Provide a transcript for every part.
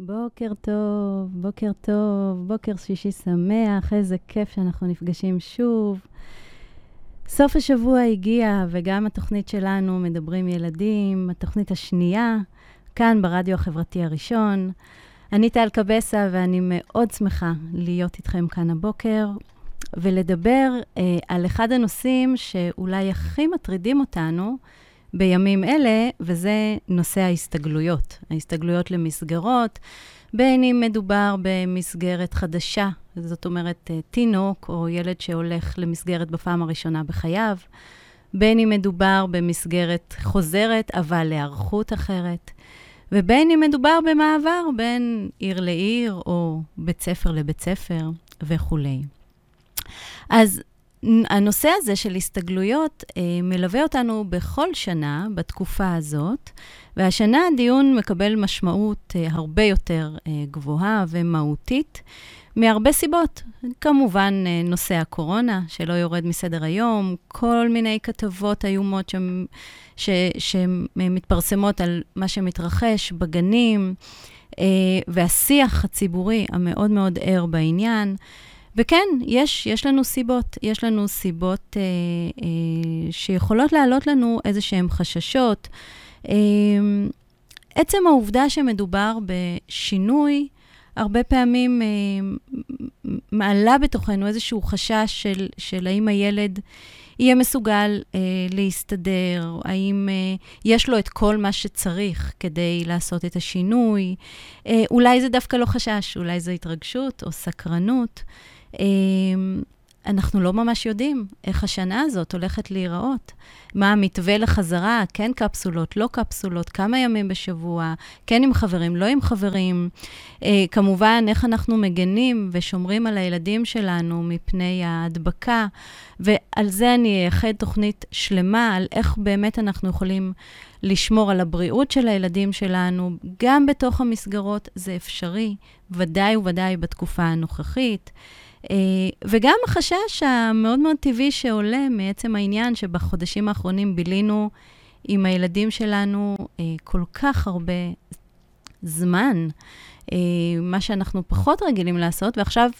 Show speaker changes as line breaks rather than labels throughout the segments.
בוקר טוב, בוקר טוב, בוקר שישי שמח, איזה כיף שאנחנו נפגשים שוב. סוף השבוע הגיע, וגם התוכנית שלנו, מדברים ילדים, התוכנית השנייה, כאן ברדיו החברתי הראשון. אני טל קבסה, ואני מאוד שמחה להיות איתכם כאן הבוקר, ולדבר אה, על אחד הנושאים שאולי הכי מטרידים אותנו, בימים אלה, וזה נושא ההסתגלויות. ההסתגלויות למסגרות, בין אם מדובר במסגרת חדשה, זאת אומרת אה, תינוק או ילד שהולך למסגרת בפעם הראשונה בחייו, בין אם מדובר במסגרת חוזרת, אבל להיערכות אחרת, ובין אם מדובר במעבר בין עיר לעיר או בית ספר לבית ספר וכולי. אז הנושא הזה של הסתגלויות אה, מלווה אותנו בכל שנה בתקופה הזאת, והשנה הדיון מקבל משמעות אה, הרבה יותר אה, גבוהה ומהותית, מהרבה סיבות. כמובן, אה, נושא הקורונה, שלא יורד מסדר היום, כל מיני כתבות איומות שמתפרסמות על מה שמתרחש בגנים, אה, והשיח הציבורי המאוד מאוד ער בעניין. וכן, יש, יש לנו סיבות. יש לנו סיבות אה, אה, שיכולות להעלות לנו איזה שהם חששות. אה, עצם העובדה שמדובר בשינוי, הרבה פעמים אה, מעלה בתוכנו איזשהו חשש של, של האם הילד יהיה מסוגל אה, להסתדר, האם אה, יש לו את כל מה שצריך כדי לעשות את השינוי. אה, אולי זה דווקא לא חשש, אולי זו התרגשות או סקרנות. אמ, אנחנו לא ממש יודעים איך השנה הזאת הולכת להיראות. מה המתווה לחזרה, כן קפסולות, לא קפסולות, כמה ימים בשבוע, כן עם חברים, לא עם חברים. אה, כמובן, איך אנחנו מגנים ושומרים על הילדים שלנו מפני ההדבקה. ועל זה אני אייחד תוכנית שלמה, על איך באמת אנחנו יכולים לשמור על הבריאות של הילדים שלנו, גם בתוך המסגרות, זה אפשרי, ודאי וודאי בתקופה הנוכחית. אה, וגם החשש המאוד מאוד טבעי שעולה מעצם העניין שבחודשים האחרונים בילינו עם הילדים שלנו אה, כל כך הרבה זמן, אה, מה שאנחנו פחות רגילים לעשות, ועכשיו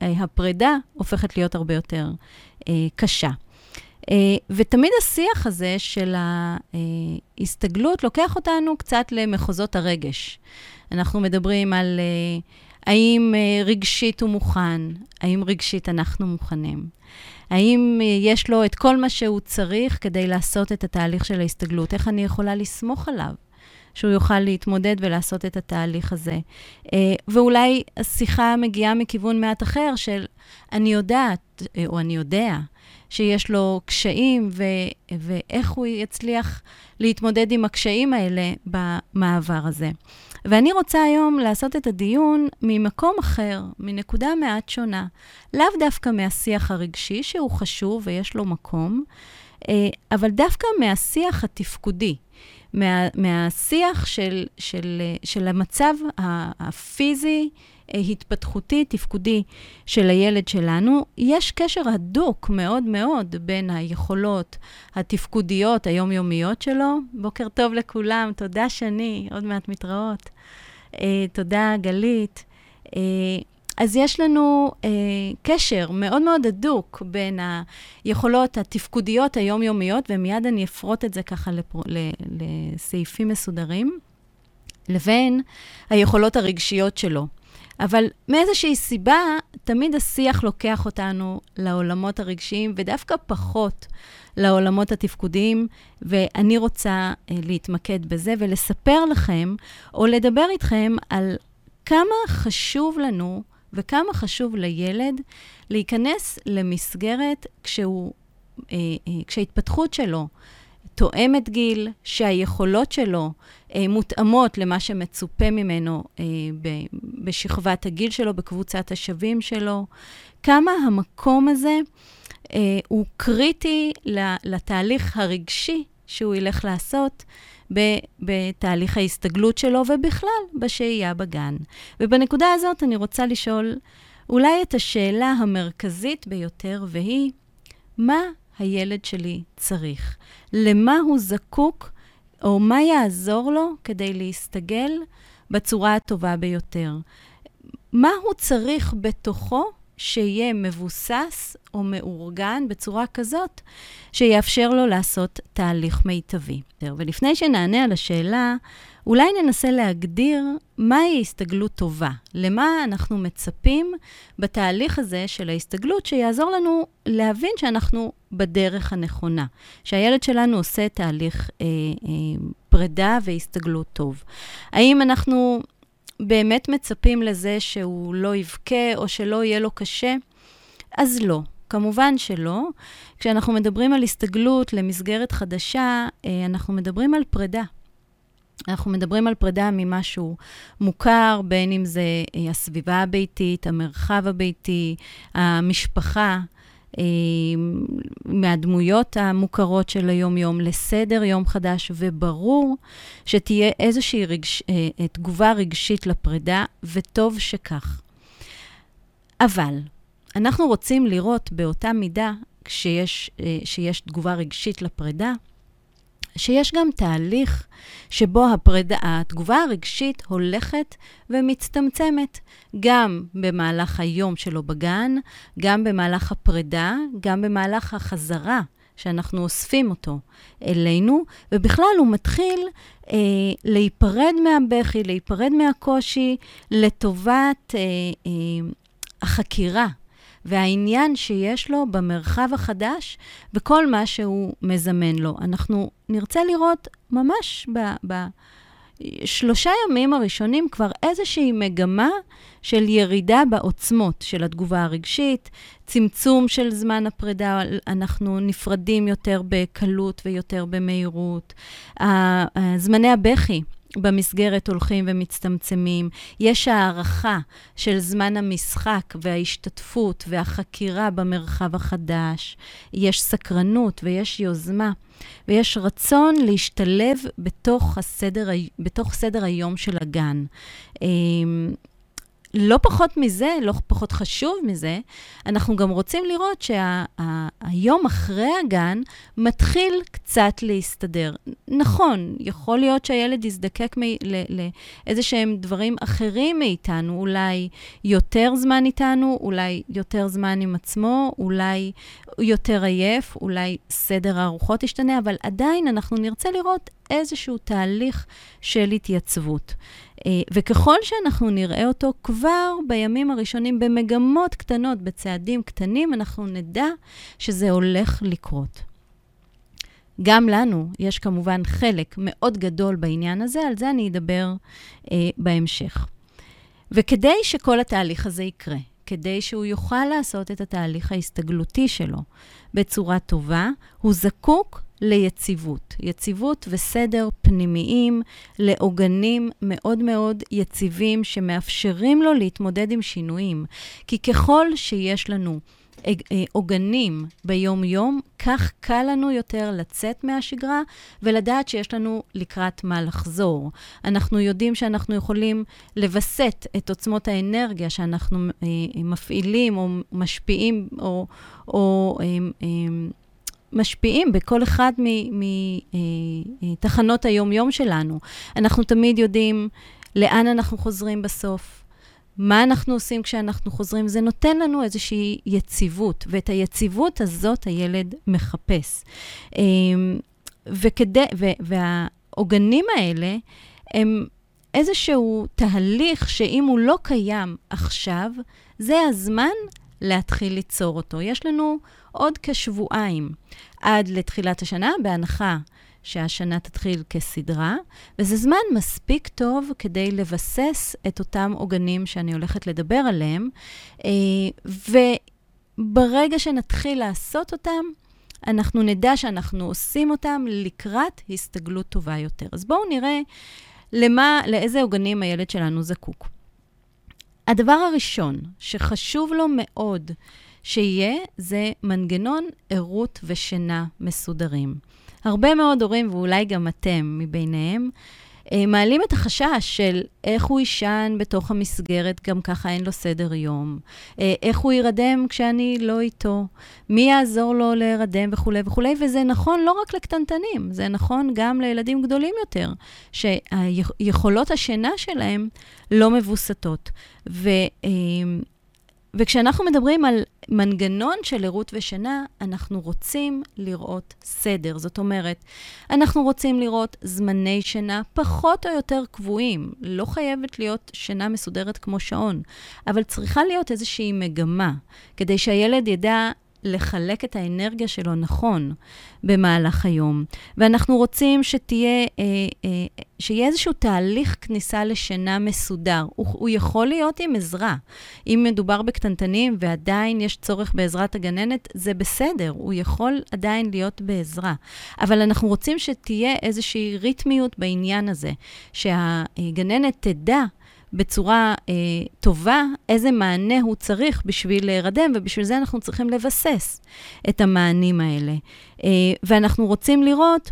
הפרידה הופכת להיות הרבה יותר קשה. ותמיד השיח הזה של ההסתגלות לוקח אותנו קצת למחוזות הרגש. אנחנו מדברים על האם אה, רגשית הוא מוכן? האם רגשית אנחנו מוכנים? האם אה, יש לו את כל מה שהוא צריך כדי לעשות את התהליך של ההסתגלות? איך אני יכולה לסמוך עליו? שהוא יוכל להתמודד ולעשות את התהליך הזה. אה, ואולי השיחה מגיעה מכיוון מעט אחר של אני יודעת, או אני יודע, שיש לו קשיים, ו- ואיך הוא יצליח להתמודד עם הקשיים האלה במעבר הזה. ואני רוצה היום לעשות את הדיון ממקום אחר, מנקודה מעט שונה. לאו דווקא מהשיח הרגשי, שהוא חשוב ויש לו מקום, אה, אבל דווקא מהשיח התפקודי. מה, מהשיח של, של, של המצב הפיזי, אה, התפתחותי, תפקודי של הילד שלנו, יש קשר הדוק מאוד מאוד בין היכולות התפקודיות היומיומיות שלו. בוקר טוב לכולם, תודה שני, עוד מעט מתראות. Uh, תודה גלית. Uh, אז יש לנו uh, קשר מאוד מאוד הדוק בין היכולות התפקודיות היומיומיות, ומיד אני אפרוט את זה ככה לפר... לסעיפים מסודרים, לבין היכולות הרגשיות שלו. אבל מאיזושהי סיבה, תמיד השיח לוקח אותנו לעולמות הרגשיים, ודווקא פחות לעולמות התפקודיים, ואני רוצה uh, להתמקד בזה ולספר לכם, או לדבר איתכם על כמה חשוב לנו וכמה חשוב לילד להיכנס למסגרת כשהוא, uh, uh, כשההתפתחות שלו תואמת גיל, שהיכולות שלו אה, מותאמות למה שמצופה ממנו אה, ב, בשכבת הגיל שלו, בקבוצת השווים שלו. כמה המקום הזה אה, הוא קריטי לתהליך הרגשי שהוא ילך לעשות בתהליך ההסתגלות שלו, ובכלל בשהייה בגן. ובנקודה הזאת אני רוצה לשאול אולי את השאלה המרכזית ביותר, והיא, מה הילד שלי צריך? למה הוא זקוק, או מה יעזור לו כדי להסתגל בצורה הטובה ביותר. מה הוא צריך בתוכו שיהיה מבוסס או מאורגן בצורה כזאת שיאפשר לו לעשות תהליך מיטבי. ולפני שנענה על השאלה, אולי ננסה להגדיר מהי הסתגלות טובה, למה אנחנו מצפים בתהליך הזה של ההסתגלות, שיעזור לנו להבין שאנחנו בדרך הנכונה, שהילד שלנו עושה תהליך אה, אה, פרידה והסתגלות טוב. האם אנחנו באמת מצפים לזה שהוא לא יבכה או שלא יהיה לו קשה? אז לא. כמובן שלא. כשאנחנו מדברים על הסתגלות למסגרת חדשה, אה, אנחנו מדברים על פרידה. אנחנו מדברים על פרידה ממשהו מוכר, בין אם זה אה, הסביבה הביתית, המרחב הביתי, המשפחה, מהדמויות המוכרות של היום-יום לסדר יום חדש, וברור שתהיה איזושהי רגש, אה, תגובה רגשית לפרידה, וטוב שכך. אבל אנחנו רוצים לראות באותה מידה, כשיש שיש תגובה רגשית לפרידה, שיש גם תהליך שבו הפרידה, התגובה הרגשית הולכת ומצטמצמת, גם במהלך היום שלו בגן, גם במהלך הפרידה, גם במהלך החזרה שאנחנו אוספים אותו אלינו, ובכלל הוא מתחיל אה, להיפרד מהבכי, להיפרד מהקושי, לטובת אה, אה, החקירה והעניין שיש לו במרחב החדש וכל מה שהוא מזמן לו. אנחנו נרצה לראות ממש בשלושה ימים הראשונים כבר איזושהי מגמה של ירידה בעוצמות של התגובה הרגשית, צמצום של זמן הפרידה, אנחנו נפרדים יותר בקלות ויותר במהירות. זמני הבכי. במסגרת הולכים ומצטמצמים. יש הערכה של זמן המשחק וההשתתפות והחקירה במרחב החדש. יש סקרנות ויש יוזמה, ויש רצון להשתלב בתוך, הסדר, בתוך סדר היום של הגן. לא פחות מזה, לא פחות חשוב מזה, אנחנו גם רוצים לראות שהיום שה, אחרי הגן מתחיל קצת להסתדר. נכון, יכול להיות שהילד יזדקק לאיזה שהם דברים אחרים מאיתנו, אולי יותר זמן איתנו, אולי יותר זמן עם עצמו, אולי יותר עייף, אולי סדר הארוחות ישתנה, אבל עדיין אנחנו נרצה לראות איזשהו תהליך של התייצבות. אה, וככל שאנחנו נראה אותו כבר בימים הראשונים במגמות קטנות, בצעדים קטנים, אנחנו נדע שזה הולך לקרות. גם לנו יש כמובן חלק מאוד גדול בעניין הזה, על זה אני אדבר אה, בהמשך. וכדי שכל התהליך הזה יקרה, כדי שהוא יוכל לעשות את התהליך ההסתגלותי שלו בצורה טובה, הוא זקוק ליציבות. יציבות וסדר פנימיים לעוגנים מאוד מאוד יציבים שמאפשרים לו להתמודד עם שינויים. כי ככל שיש לנו אה, אה, עוגנים ביום-יום, כך קל לנו יותר לצאת מהשגרה ולדעת שיש לנו לקראת מה לחזור. אנחנו יודעים שאנחנו יכולים לווסת את עוצמות האנרגיה שאנחנו אה, מפעילים או משפיעים או, או משפיעים בכל אחד מתחנות היום-יום שלנו. אנחנו תמיד יודעים לאן אנחנו חוזרים בסוף, מה אנחנו עושים כשאנחנו חוזרים, זה נותן לנו איזושהי יציבות, ואת היציבות הזאת הילד מחפש. אמ, וכדי, והעוגנים האלה הם איזשהו תהליך שאם הוא לא קיים עכשיו, זה הזמן להתחיל ליצור אותו. יש לנו עוד כשבועיים עד לתחילת השנה, בהנחה שהשנה תתחיל כסדרה, וזה זמן מספיק טוב כדי לבסס את אותם עוגנים שאני הולכת לדבר עליהם, אה, וברגע שנתחיל לעשות אותם, אנחנו נדע שאנחנו עושים אותם לקראת הסתגלות טובה יותר. אז בואו נראה למה, לאיזה עוגנים הילד שלנו זקוק. הדבר הראשון שחשוב לו מאוד שיהיה, זה מנגנון ערות ושינה מסודרים. הרבה מאוד הורים, ואולי גם אתם מביניהם, מעלים את החשש של איך הוא יישן בתוך המסגרת, גם ככה אין לו סדר יום, אה, איך הוא יירדם כשאני לא איתו, מי יעזור לו להירדם וכולי וכולי, וזה נכון לא רק לקטנטנים, זה נכון גם לילדים גדולים יותר, שיכולות השינה שלהם לא מבוסתות. ו... וכשאנחנו מדברים על מנגנון של ערות ושינה, אנחנו רוצים לראות סדר. זאת אומרת, אנחנו רוצים לראות זמני שינה פחות או יותר קבועים. לא חייבת להיות שינה מסודרת כמו שעון, אבל צריכה להיות איזושהי מגמה, כדי שהילד ידע לחלק את האנרגיה שלו נכון במהלך היום. ואנחנו רוצים שתהיה, אה, אה, שיהיה איזשהו תהליך כניסה לשינה מסודר. הוא, הוא יכול להיות עם עזרה. אם מדובר בקטנטנים ועדיין יש צורך בעזרת הגננת, זה בסדר, הוא יכול עדיין להיות בעזרה. אבל אנחנו רוצים שתהיה איזושהי ריתמיות בעניין הזה, שהגננת תדע בצורה אה, טובה איזה מענה הוא צריך בשביל להירדם, ובשביל זה אנחנו צריכים לבסס את המענים האלה. אה, ואנחנו רוצים לראות,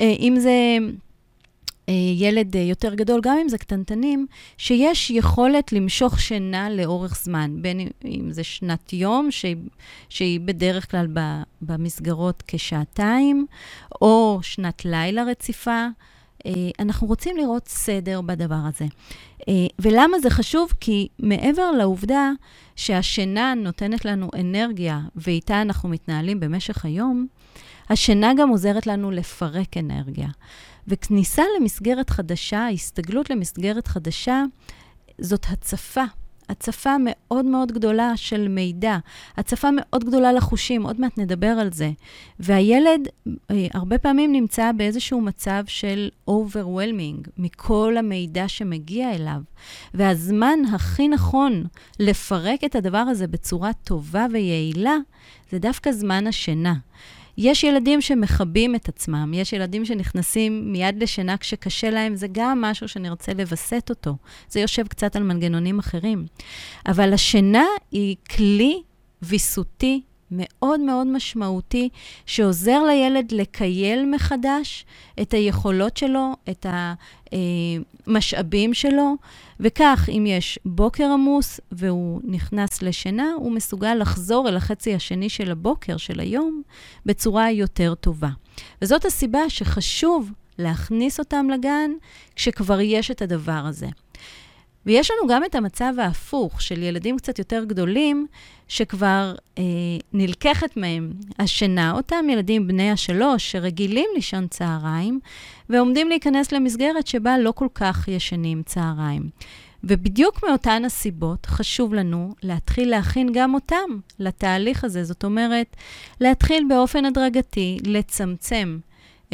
אה, אם זה... אה, ילד אה, יותר גדול, גם אם זה קטנטנים, שיש יכולת למשוך שינה לאורך זמן, בין אם זה שנת יום, שהיא, בדרך כלל במסגרות כשעתיים, או שנת לילה רציפה. אה, אנחנו רוצים לראות סדר בדבר הזה. אה, ולמה זה חשוב? כי מעבר לעובדה שהשינה נותנת לנו אנרגיה ואיתה אנחנו מתנהלים במשך היום, השינה גם עוזרת לנו לפרק אנרגיה. וכניסה למסגרת חדשה, הסתגלות למסגרת חדשה, זאת הצפה הצפה מאוד מאוד גדולה של מידע, הצפה מאוד גדולה לחושים, עוד מעט נדבר על זה. והילד אה, הרבה פעמים נמצא באיזשהו מצב של overwhelming מכל המידע שמגיע אליו. והזמן הכי נכון לפרק את הדבר הזה בצורה טובה ויעילה, זה דווקא זמן השינה. יש ילדים שמכבים את עצמם, יש ילדים שנכנסים מיד לשינה כשקשה להם, זה גם משהו שנרצה לווסת אותו. זה יושב קצת על מנגנונים אחרים. אבל השינה היא כלי ויסותי מאוד מאוד משמעותי, שעוזר לילד לקייל מחדש את היכולות שלו, את המשאבים שלו, וכך, אם יש בוקר עמוס והוא נכנס לשינה, הוא מסוגל לחזור אל החצי השני של הבוקר, של היום, בצורה יותר טובה. וזאת הסיבה שחשוב להכניס אותם לגן כשכבר יש את הדבר הזה. ויש לנו גם את המצב ההפוך של ילדים קצת יותר גדולים, שכבר אה, נלקחת מהם השינה, אותם ילדים בני השלוש שרגילים לישון צהריים, ועומדים להיכנס למסגרת שבה לא כל כך ישנים צהריים. ובדיוק מאותן הסיבות חשוב לנו להתחיל להכין גם אותם לתהליך הזה. זאת אומרת, להתחיל באופן הדרגתי לצמצם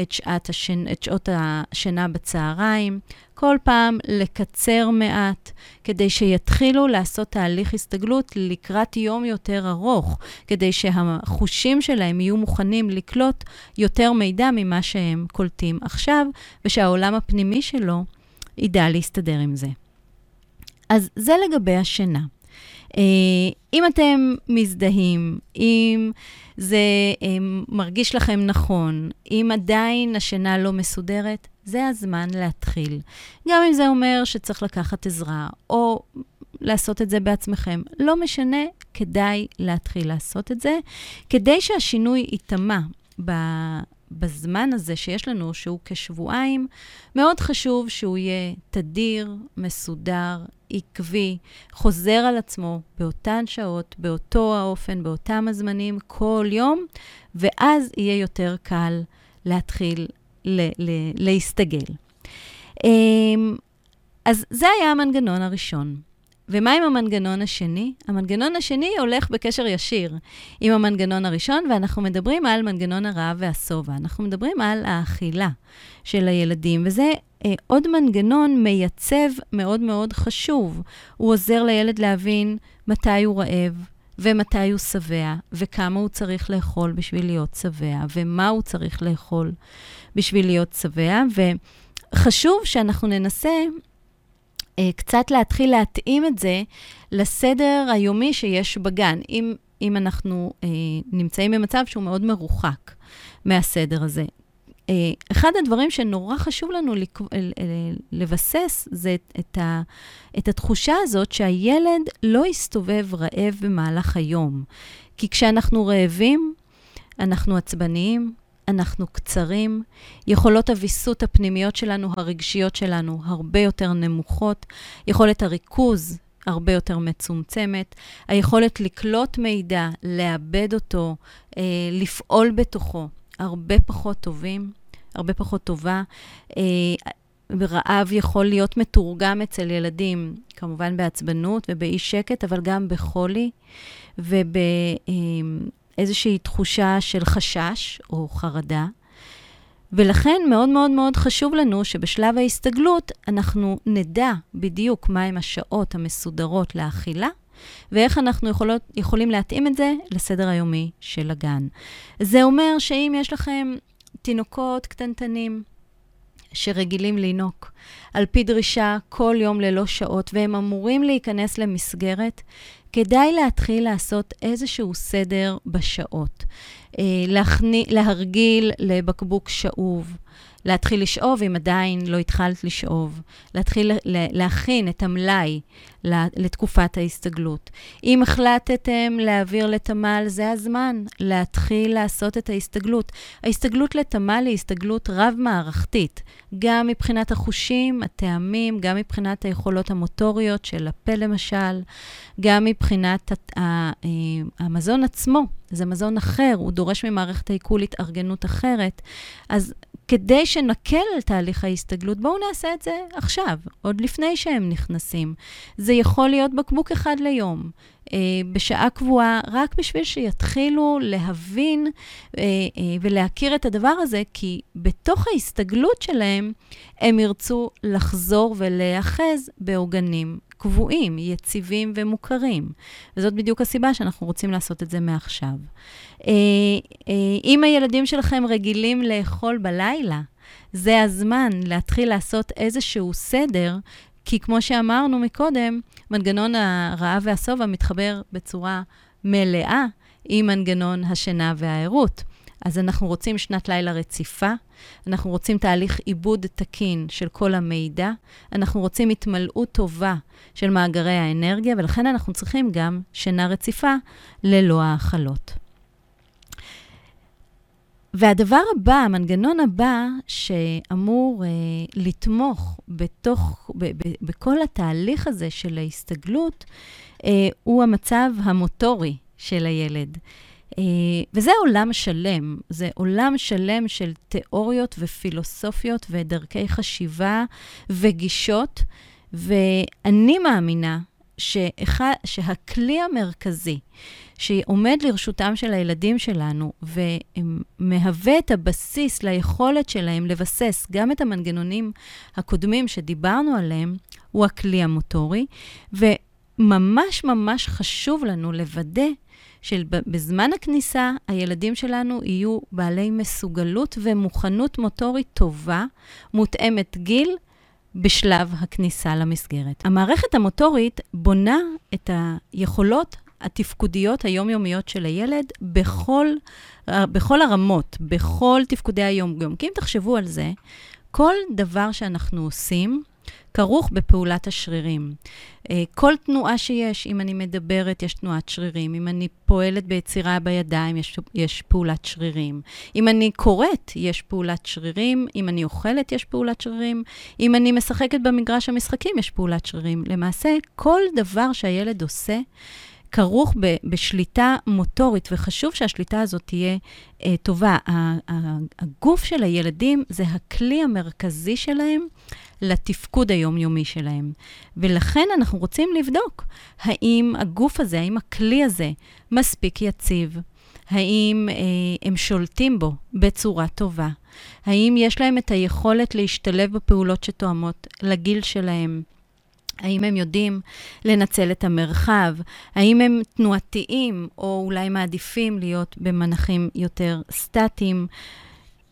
את, שעת השנ... את שעות השינה בצהריים, כל פעם לקצר מעט, כדי שיתחילו לעשות תהליך הסתגלות לקראת יום יותר ארוך, כדי שהחושים שלהם יהיו מוכנים לקלוט יותר מידע ממה שהם קולטים עכשיו, ושהעולם הפנימי שלו ידע להסתדר עם זה. אז זה לגבי השינה. אה, אם אתם מזדהים, אם זה אה, מרגיש לכם נכון, אם עדיין השינה לא מסודרת, זה הזמן להתחיל. גם אם זה אומר שצריך לקחת עזרה, או לעשות את זה בעצמכם. לא משנה, כדאי להתחיל לעשות את זה, כדי שהשינוי ייטמע בזמן הזה שיש לנו, שהוא כשבועיים, מאוד חשוב שהוא יהיה תדיר, מסודר, עקבי, חוזר על עצמו באותן שעות, באותו האופן, באותם הזמנים, כל יום, ואז יהיה יותר קל להתחיל ל- ל- להסתגל. אמ, אז זה היה המנגנון הראשון. ומה עם המנגנון השני? המנגנון השני הולך בקשר ישיר עם המנגנון הראשון, ואנחנו מדברים על מנגנון הרעב והשובע. אנחנו מדברים על האכילה של הילדים, וזה אה, עוד מנגנון מייצב מאוד מאוד חשוב. הוא עוזר לילד להבין מתי הוא רעב, ומתי הוא שבע, וכמה הוא צריך לאכול בשביל להיות שבע, ומה הוא צריך לאכול בשביל להיות שבע. וחשוב שאנחנו ננסה אה, קצת להתחיל להתאים את זה לסדר היומי שיש בגן. אם, אם אנחנו אה, נמצאים במצב שהוא מאוד מרוחק מהסדר הזה. אחד הדברים שנורא חשוב לנו לבסס זה את, ה, את התחושה הזאת שהילד לא יסתובב רעב במהלך היום. כי כשאנחנו רעבים, אנחנו עצבניים, אנחנו קצרים, יכולות הוויסות הפנימיות שלנו, הרגשיות שלנו, הרבה יותר נמוכות, יכולת הריכוז הרבה יותר מצומצמת, היכולת לקלוט מידע, לעבד אותו, אה, לפעול בתוכו, הרבה פחות טובים, הרבה פחות טובה. אה, רעב יכול להיות מתורגם אצל ילדים, כמובן בעצבנות ובאי שקט, אבל גם בחולי ובאיזושהי אה, תחושה של חשש או חרדה. ולכן מאוד מאוד מאוד חשוב לנו שבשלב ההסתגלות אנחנו נדע בדיוק מהם השעות המסודרות לאכילה, ואיך אנחנו יכולות, יכולים להתאים את זה לסדר היומי של הגן. זה אומר שאם יש לכם תינוקות קטנטנים, שרגילים לינוק, על פי דרישה כל יום ללא שעות, והם אמורים להיכנס למסגרת, כדאי להתחיל לעשות איזשהו סדר בשעות. אה, להכני, להרגיל לבקבוק שאוב, להתחיל לשאוב אם עדיין לא התחלת לשאוב, להתחיל להכין את המלאי לתקופת ההסתגלות. אם החלטתם להעביר לתמ"ל, זה הזמן להתחיל לעשות את ההסתגלות. ההסתגלות לתמ"ל היא הסתגלות רב-מערכתית, גם מבחינת החושים, הטעמים, גם מבחינת היכולות המוטוריות של הפה למשל, גם מבחינת אה, המזון עצמו. זה מזון אחר, הוא דורש ממערכת העיכול התארגנות אחרת. אז כדי שנקל על תהליך ההסתגלות, בואו נעשה את זה עכשיו, עוד לפני שהם נכנסים. זה יכול להיות בקבוק אחד ליום, אה, בשעה קבועה, רק בשביל שיתחילו להבין אה, אה, ולהכיר את הדבר הזה, כי בתוך ההסתגלות שלהם, הם ירצו לחזור ולהיאחז בעוגנים קבועים, יציבים ומוכרים. וזאת בדיוק הסיבה שאנחנו רוצים לעשות את זה מעכשיו. אה, אה, אם הילדים שלכם רגילים לאכול בלילה, זה הזמן להתחיל לעשות איזשהו סדר, כי כמו שאמרנו מקודם, מנגנון הרעב והשובע מתחבר בצורה מלאה עם מנגנון השינה והערות. אז אנחנו רוצים שנת לילה רציפה, אנחנו רוצים תהליך עיבוד תקין של כל המידע, אנחנו רוצים התמלאות טובה של מאגרי האנרגיה, ולכן אנחנו צריכים גם שינה רציפה ללא האכלות. והדבר הבא, המנגנון הבא שאמור אה, לתמוך בתוך, ב, ב, בכל התהליך הזה של ההסתגלות, אה, הוא המצב המוטורי של הילד. אה, וזה עולם שלם, זה עולם שלם של תיאוריות ופילוסופיות ודרכי חשיבה וגישות, ואני מאמינה שאחד, שהכלי המרכזי שעומד לרשותם של הילדים שלנו ומהווה את הבסיס ליכולת שלהם לבסס גם את המנגנונים הקודמים שדיברנו עליהם, הוא הכלי המוטורי, וממש ממש חשוב לנו לוודא שבזמן הכניסה הילדים שלנו יהיו בעלי מסוגלות ומוכנות מוטורית טובה, מותאמת גיל, בשלב הכניסה למסגרת. המערכת המוטורית בונה את היכולות התפקודיות היומיומיות של הילד בכל, בכל הרמות, בכל תפקודי היום-יום. כי אם תחשבו על זה, כל דבר שאנחנו עושים, כרוך בפעולת השרירים. אה, כל תנועה שיש, אם אני מדברת, יש תנועת שרירים. אם אני פועלת ביצירה בידיים, יש, יש פעולת שרירים. אם אני קוראת, יש פעולת שרירים. אם אני אוכלת, יש פעולת שרירים. אם אני משחקת במגרש המשחקים, יש פעולת שרירים. למעשה, כל דבר שהילד עושה, כרוך ב, בשליטה מוטורית, וחשוב שהשליטה הזאת תהיה אה, טובה. הגוף של הילדים זה הכלי המרכזי שלהם לתפקוד היומיומי שלהם. ולכן אנחנו רוצים לבדוק האם הגוף הזה, האם הכלי הזה מספיק יציב, האם אה, הם שולטים בו בצורה טובה, האם יש להם את היכולת להשתלב בפעולות שתואמות לגיל שלהם. האם הם יודעים לנצל את המרחב? האם הם תנועתיים, או אולי מעדיפים להיות במנחים יותר סטטיים?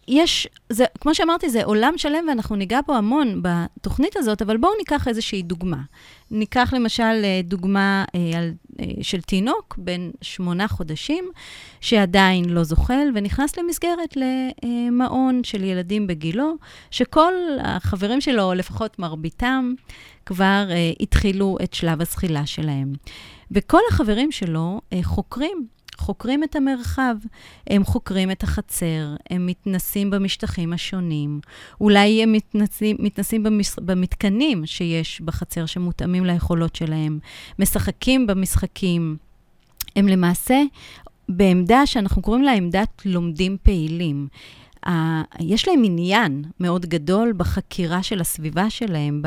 יש, זה, כמו שאמרתי, זה עולם שלם ואנחנו ניגע בו המון בתוכנית הזאת, אבל בואו ניקח איזושהי דוגמה. ניקח למשל אה, דוגמה אה, על, אה, של תינוק בן שמונה חודשים, שעדיין לא זוחל, ונכנס למסגרת למעון של ילדים בגילו, שכל החברים שלו, או לפחות מרביתם, כבר אה, התחילו את שלב הזחילה שלהם. וכל החברים שלו אה, חוקרים חוקרים את המרחב, הם חוקרים את החצר, הם מתנסים במשטחים השונים, אולי הם מתנסים, מתנסים במש, במתקנים שיש בחצר שמותאמים ליכולות שלהם, משחקים במשחקים. הם למעשה בעמדה שאנחנו קוראים לה עמדת לומדים פעילים. יש להם עניין מאוד גדול בחקירה של הסביבה שלהם,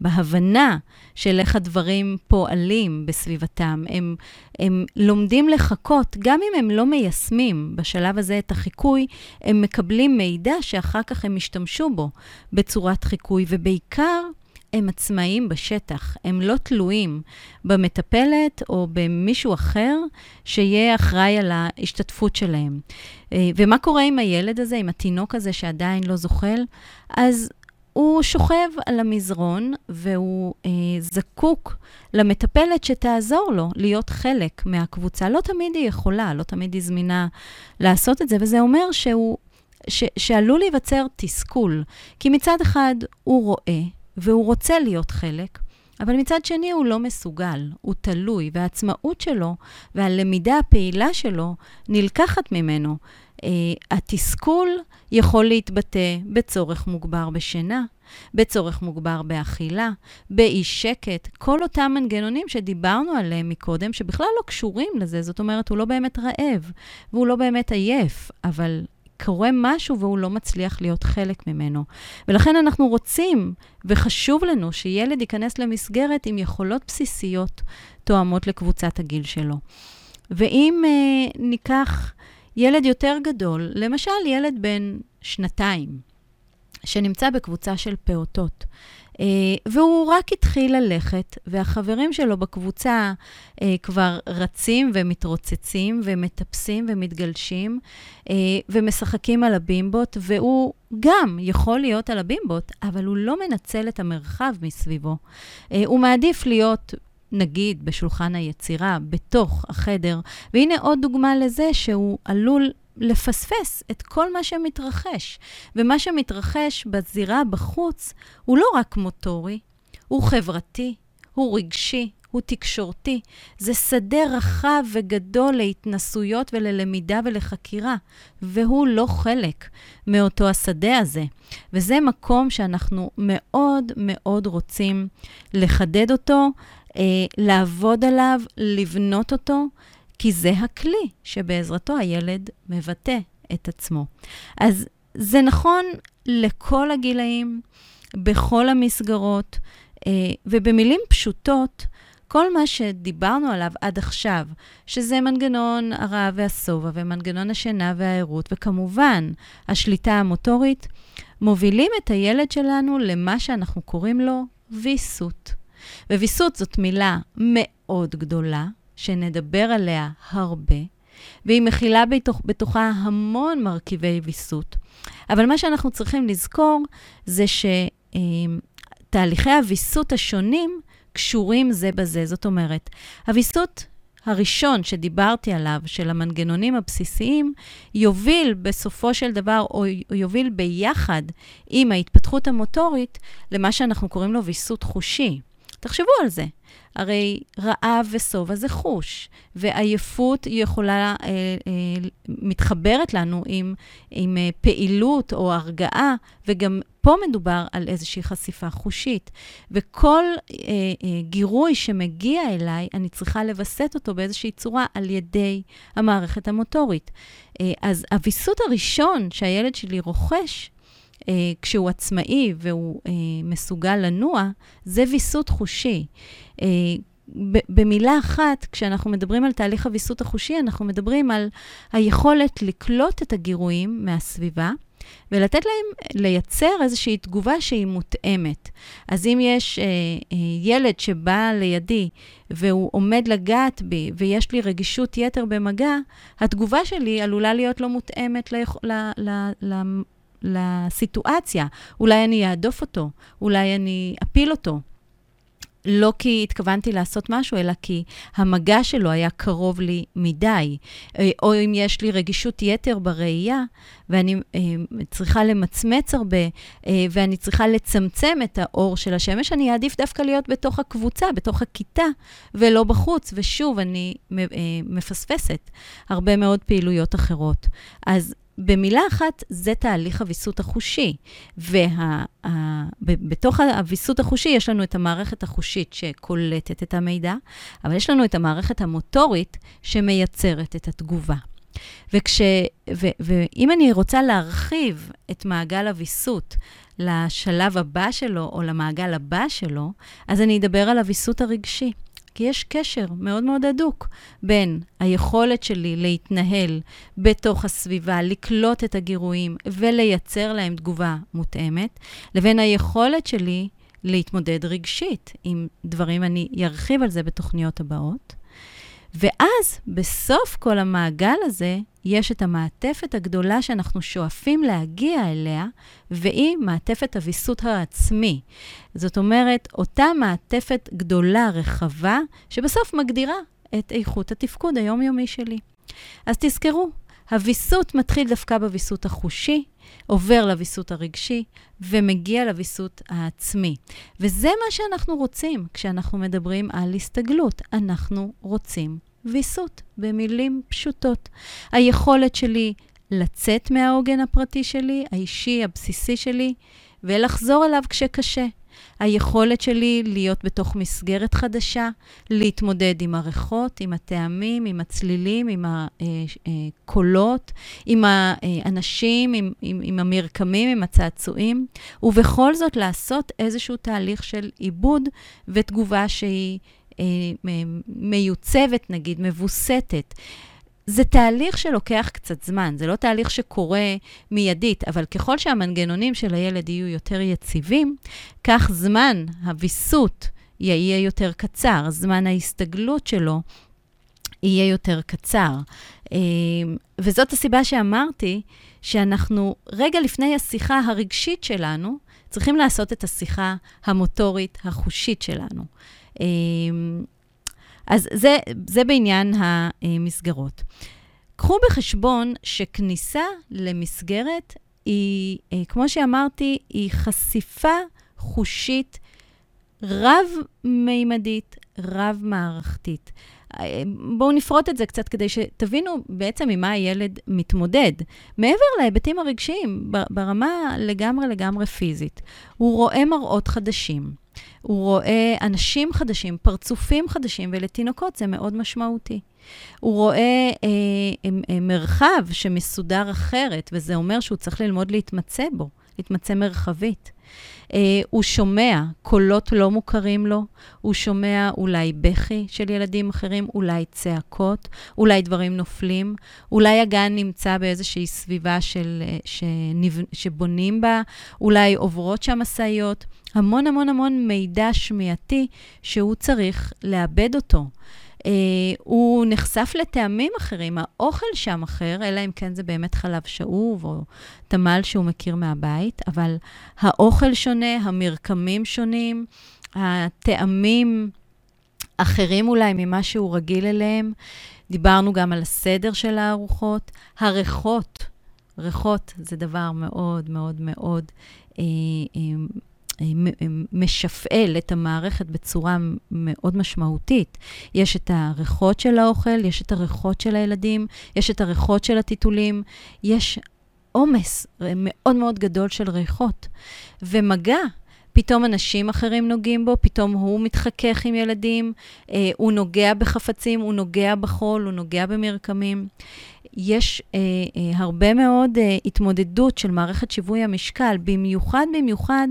בהבנה של איך הדברים פועלים בסביבתם. הם, הם לומדים לחכות, גם אם הם לא מיישמים בשלב הזה את החיקוי, הם מקבלים מידע שאחר כך הם ישתמשו בו בצורת חיקוי, ובעיקר, הם עצמאיים בשטח, הם לא תלויים במטפלת או במישהו אחר שיהיה אחראי על ההשתתפות שלהם. אה, ומה קורה עם הילד הזה, עם התינוק הזה שעדיין לא זוחל? אז הוא שוכב על המזרון והוא אה, זקוק למטפלת שתעזור לו להיות חלק מהקבוצה. לא תמיד היא יכולה, לא תמיד היא זמינה לעשות את זה, וזה אומר שהוא, ש, שעלול להיווצר תסכול. כי מצד אחד הוא רואה והוא רוצה להיות חלק, אבל מצד שני הוא לא מסוגל, הוא תלוי, והעצמאות שלו והלמידה הפעילה שלו נלקחת ממנו. Uh, התסכול יכול להתבטא בצורך מוגבר בשינה, בצורך מוגבר באכילה, באי שקט, כל אותם מנגנונים שדיברנו עליהם מקודם, שבכלל לא קשורים לזה, זאת אומרת, הוא לא באמת רעב, והוא לא באמת עייף, אבל קורה משהו והוא לא מצליח להיות חלק ממנו. ולכן אנחנו רוצים, וחשוב לנו, שילד ייכנס למסגרת עם יכולות בסיסיות תואמות לקבוצת הגיל שלו. ואם אה, ניקח ילד יותר גדול, למשל ילד בן שנתיים, שנמצא בקבוצה של פעוטות, והוא רק התחיל ללכת, והחברים שלו בקבוצה אה, כבר רצים ומתרוצצים ומטפסים ומתגלשים אה, ומשחקים על הבימבוט, והוא גם יכול להיות על הבימבוט, אבל הוא לא מנצל את המרחב מסביבו. הוא מעדיף להיות נגיד בשולחן היצירה, בתוך החדר. והנה עוד דוגמה לזה שהוא עלול לפספס את כל מה שמתרחש. ומה שמתרחש בזירה בחוץ הוא לא רק מוטורי, הוא חברתי, הוא רגשי, הוא תקשורתי. זה שדה רחב וגדול להתנסויות וללמידה ולחקירה, והוא לא חלק מאותו השדה הזה. וזה מקום שאנחנו מאוד מאוד רוצים לחדד אותו, אה, לעבוד עליו, לבנות אותו, כי זה הכלי שבעזרתו הילד מבטא את עצמו. אז זה נכון לכל הגילאים, בכל המסגרות, אה, ובמילים פשוטות, כל מה שדיברנו עליו עד עכשיו, שזה מנגנון הרעב והשובע ומנגנון השינה והערות, וכמובן השליטה המוטורית, מובילים את הילד שלנו למה שאנחנו קוראים לו ויסות. וויסות זאת מילה מאוד גדולה, שנדבר עליה הרבה, והיא מכילה בתוך, בתוכה המון מרכיבי ויסות. אבל מה שאנחנו צריכים לזכור זה שתהליכי הוויסות השונים קשורים זה בזה. זאת אומרת, הוויסות הראשון שדיברתי עליו, של המנגנונים הבסיסיים, יוביל בסופו של דבר, או יוביל ביחד עם ההתפתחות המוטורית, למה שאנחנו קוראים לו ויסות חושי. תחשבו על זה. הרי רעב ושובע זה חוש, ועייפות יכולה, אה, אה, מתחברת לנו עם, עם אה, פעילות או הרגעה, וגם פה מדובר על איזושהי חשיפה חושית. וכל אה, אה, גירוי שמגיע אליי, אני צריכה לווסת אותו באיזושהי צורה על ידי המערכת המוטורית. אה, אז הוויסות הראשון שהילד שלי רוכש, אה, כשהוא עצמאי והוא אה, מסוגל לנוע, זה ויסות חושי. אה, במילה אחת, כשאנחנו מדברים על תהליך הוויסות החושי, אנחנו מדברים על היכולת לקלוט את הגירויים מהסביבה ולתת להם לייצר איזושהי תגובה שהיא מותאמת. אז אם יש אה, אה, ילד שבא לידי והוא עומד לגעת בי ויש לי רגישות יתר במגע, התגובה שלי עלולה להיות לא מותאמת ליכ... ל... ל... ל... לסיטואציה. אולי אני אהדוף אותו, אולי אני אפיל אותו. לא כי התכוונתי לעשות משהו, אלא כי המגע שלו היה קרוב לי מדי. אה, או אם יש לי רגישות יתר בראייה, ואני אה, צריכה למצמץ הרבה, אה, ואני צריכה לצמצם את האור של השמש, אני אעדיף דווקא להיות בתוך הקבוצה, בתוך הכיתה, ולא בחוץ. ושוב, אני מפספסת הרבה מאוד פעילויות אחרות. אז במילה אחת, זה תהליך הוויסות החושי. ובתוך וה, הוויסות החושי יש לנו את המערכת החושית שקולטת את המידע, אבל יש לנו את המערכת המוטורית שמייצרת את התגובה. וכש, ו, ואם אני רוצה להרחיב את מעגל הוויסות לשלב הבא שלו או למעגל הבא שלו, אז אני אדבר על הוויסות הרגשי. כי יש קשר מאוד מאוד הדוק בין היכולת שלי להתנהל בתוך הסביבה, לקלוט את הגירויים ולייצר להם תגובה מותאמת, לבין היכולת שלי להתמודד רגשית עם דברים, אני ארחיב על זה בתוכניות הבאות. ואז, בסוף כל המעגל הזה, יש את המעטפת הגדולה שאנחנו שואפים להגיע אליה, והיא מעטפת הוויסות העצמי. זאת אומרת, אותה מעטפת גדולה, רחבה, שבסוף מגדירה את איכות התפקוד היומיומי שלי. אז תזכרו, הוויסות מתחיל דווקא בוויסות החושי, עובר לוויסות הרגשי ומגיע לוויסות העצמי. וזה מה שאנחנו רוצים כשאנחנו מדברים על הסתגלות. אנחנו רוצים ויסות, במילים פשוטות. היכולת שלי לצאת מהעוגן הפרטי שלי, האישי, הבסיסי שלי, ולחזור אליו כשקשה. היכולת שלי להיות בתוך מסגרת חדשה, להתמודד עם הריחות, עם הטעמים, עם הצלילים, עם הקולות, עם האנשים, עם, עם, עם המרקמים, עם הצעצועים, ובכל זאת לעשות איזשהו תהליך של עיבוד ותגובה שהיא אה, מיוצבת, נגיד, מבוסתת. זה תהליך שלוקח קצת זמן, זה לא תהליך שקורה מיידית, אבל ככל שהמנגנונים של הילד יהיו יותר יציבים, כך זמן הוויסות יהיה יותר קצר, זמן ההסתגלות שלו יהיה יותר קצר. אה, וזאת הסיבה שאמרתי שאנחנו, רגע לפני השיחה הרגשית שלנו, צריכים לעשות את השיחה המוטורית, החושית שלנו. אז זה, זה בעניין המסגרות. קחו בחשבון שכניסה למסגרת היא, אה, כמו שאמרתי, היא חשיפה חושית רב-מימדית, רב-מערכתית. אה, בואו נפרוט את זה קצת כדי שתבינו בעצם עם מה הילד מתמודד. מעבר להיבטים הרגשיים, ברמה לגמרי לגמרי פיזית. הוא רואה מראות חדשים. הוא רואה אנשים חדשים, פרצופים חדשים, ולתינוקות זה מאוד משמעותי. הוא רואה אה, אה, מרחב שמסודר אחרת, וזה אומר שהוא צריך ללמוד להתמצא בו, להתמצא מרחבית. אה, הוא שומע קולות לא מוכרים לו, הוא שומע אולי בכי של ילדים אחרים, אולי צעקות, אולי דברים נופלים, אולי הגן נמצא באיזושהי סביבה של, אה, שבונים בה, אולי עוברות שם משאיות. המון המון המון מידע שמיעתי שהוא צריך לאבד אותו. Uh, הוא נחשף לטעמים אחרים, האוכל שם אחר, אלא אם כן זה באמת חלב שאוב או תמל שהוא מכיר מהבית, אבל האוכל שונה, המרקמים שונים, הטעמים אחרים אולי ממה שהוא רגיל אליהם. דיברנו גם על הסדר של הארוחות. הריחות, ריחות זה דבר מאוד מאוד מאוד אה, אה, אה, אה, משפעל את המערכת בצורה מאוד משמעותית. יש את הריחות של האוכל, יש את הריחות של הילדים, יש את הריחות של הטיטולים, יש עומס מאוד מאוד גדול של ריחות. ומגע, פתאום אנשים אחרים נוגעים בו, פתאום הוא מתחכך עם ילדים, אה, הוא נוגע בחפצים, הוא נוגע בחול, הוא נוגע במרקמים. יש אה, אה, הרבה מאוד אה, התמודדות של מערכת שיווי המשקל, במיוחד במיוחד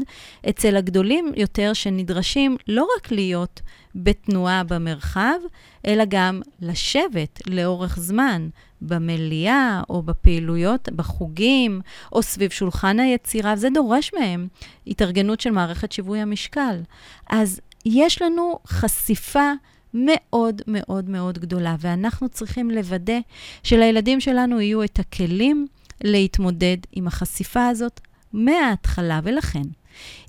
אצל הגדולים יותר, שנדרשים לא רק להיות בתנועה במרחב, אלא גם לשבת לאורך זמן במליאה או בפעילויות, בחוגים או סביב שולחן היצירה, וזה דורש מהם התארגנות של מערכת שיווי המשקל. אז יש לנו חשיפה מאוד מאוד מאוד גדולה, ואנחנו צריכים לוודא שלילדים שלנו יהיו את הכלים להתמודד עם החשיפה הזאת מההתחלה, ולכן,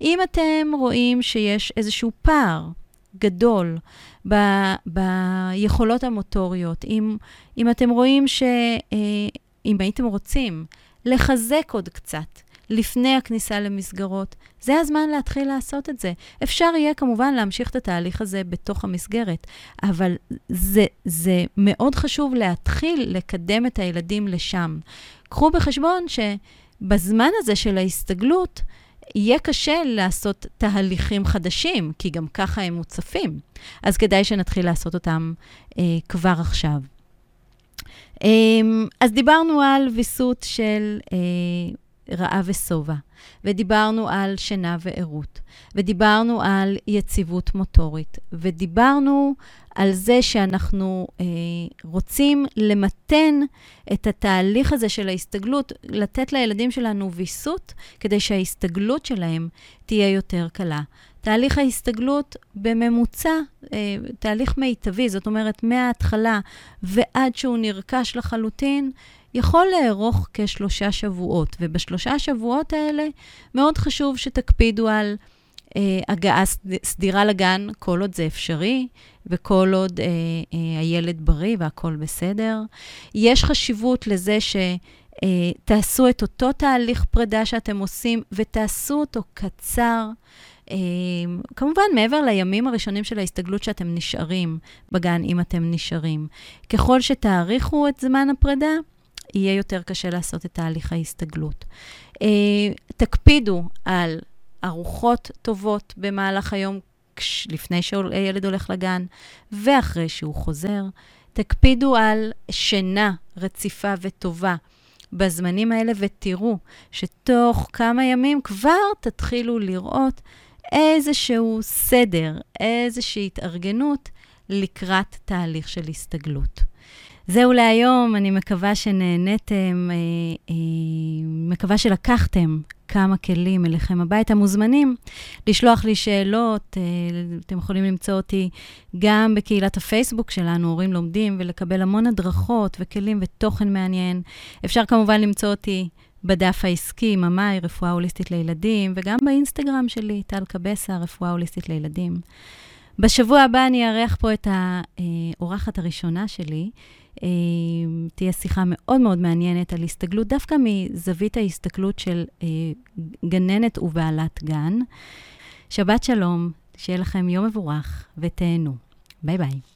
אם אתם רואים שיש איזשהו פער גדול ב, ביכולות המוטוריות, אם, אם אתם רואים ש... אה, אם הייתם רוצים לחזק עוד קצת לפני הכניסה למסגרות, זה הזמן להתחיל לעשות את זה. אפשר יהיה כמובן להמשיך את התהליך הזה בתוך המסגרת, אבל זה, זה מאוד חשוב להתחיל לקדם את הילדים לשם. קחו בחשבון שבזמן הזה של ההסתגלות, יהיה קשה לעשות תהליכים חדשים, כי גם ככה הם מוצפים. אז כדאי שנתחיל לעשות אותם אה, כבר עכשיו. אה, אז דיברנו על ויסות של אה, רעב ושובע, ודיברנו על שינה וערות, ודיברנו על יציבות מוטורית, ודיברנו על זה שאנחנו אה, רוצים למתן את התהליך הזה של ההסתגלות, לתת לילדים שלנו ויסות, כדי שההסתגלות שלהם תהיה יותר קלה. תהליך ההסתגלות בממוצע, אה, תהליך מיטבי, זאת אומרת, מההתחלה ועד שהוא נרכש לחלוטין, יכול לארוך כשלושה שבועות, ובשלושה שבועות האלה מאוד חשוב שתקפידו על הגעה סדירה לגן כל עוד זה אפשרי, וכל עוד אה, אה, הילד בריא והכול בסדר. יש חשיבות לזה ש... אה, תעשו את אותו תהליך פרידה שאתם עושים, ותעשו אותו קצר. אה, כמובן, מעבר לימים הראשונים של ההסתגלות שאתם נשארים בגן, אם אתם נשארים. ככל שתאריכו את זמן הפרידה, יהיה יותר קשה לעשות את תהליך ההסתגלות. אה, תקפידו על ארוחות טובות במהלך היום, לפני שהילד הולך לגן ואחרי שהוא חוזר. תקפידו על שינה רציפה וטובה בזמנים האלה, ותראו שתוך כמה ימים כבר תתחילו לראות איזשהו סדר, איזושהי התארגנות לקראת תהליך של הסתגלות. זהו להיום, אני מקווה שנהניתם, אה, אה, מקווה שלקחתם כמה כלים אליכם הביתה. מוזמנים לשלוח לי שאלות, אה, אתם יכולים למצוא אותי גם בקהילת הפייסבוק שלנו, הורים לומדים, ולקבל המון הדרכות וכלים ותוכן מעניין. אפשר כמובן למצוא אותי בדף העסקי, ממאי, רפואה הוליסטית לילדים, וגם באינסטגרם שלי, טל קבסה, רפואה הוליסטית לילדים. בשבוע הבא אני אארח פה את האורחת הראשונה שלי. אה, תהיה שיחה מאוד מאוד מעניינת על הסתגלות, דווקא מזווית ההסתכלות של אה, גננת ובעלת גן. שבת שלום, שיהיה לכם יום מבורך ותהנו. ביי ביי.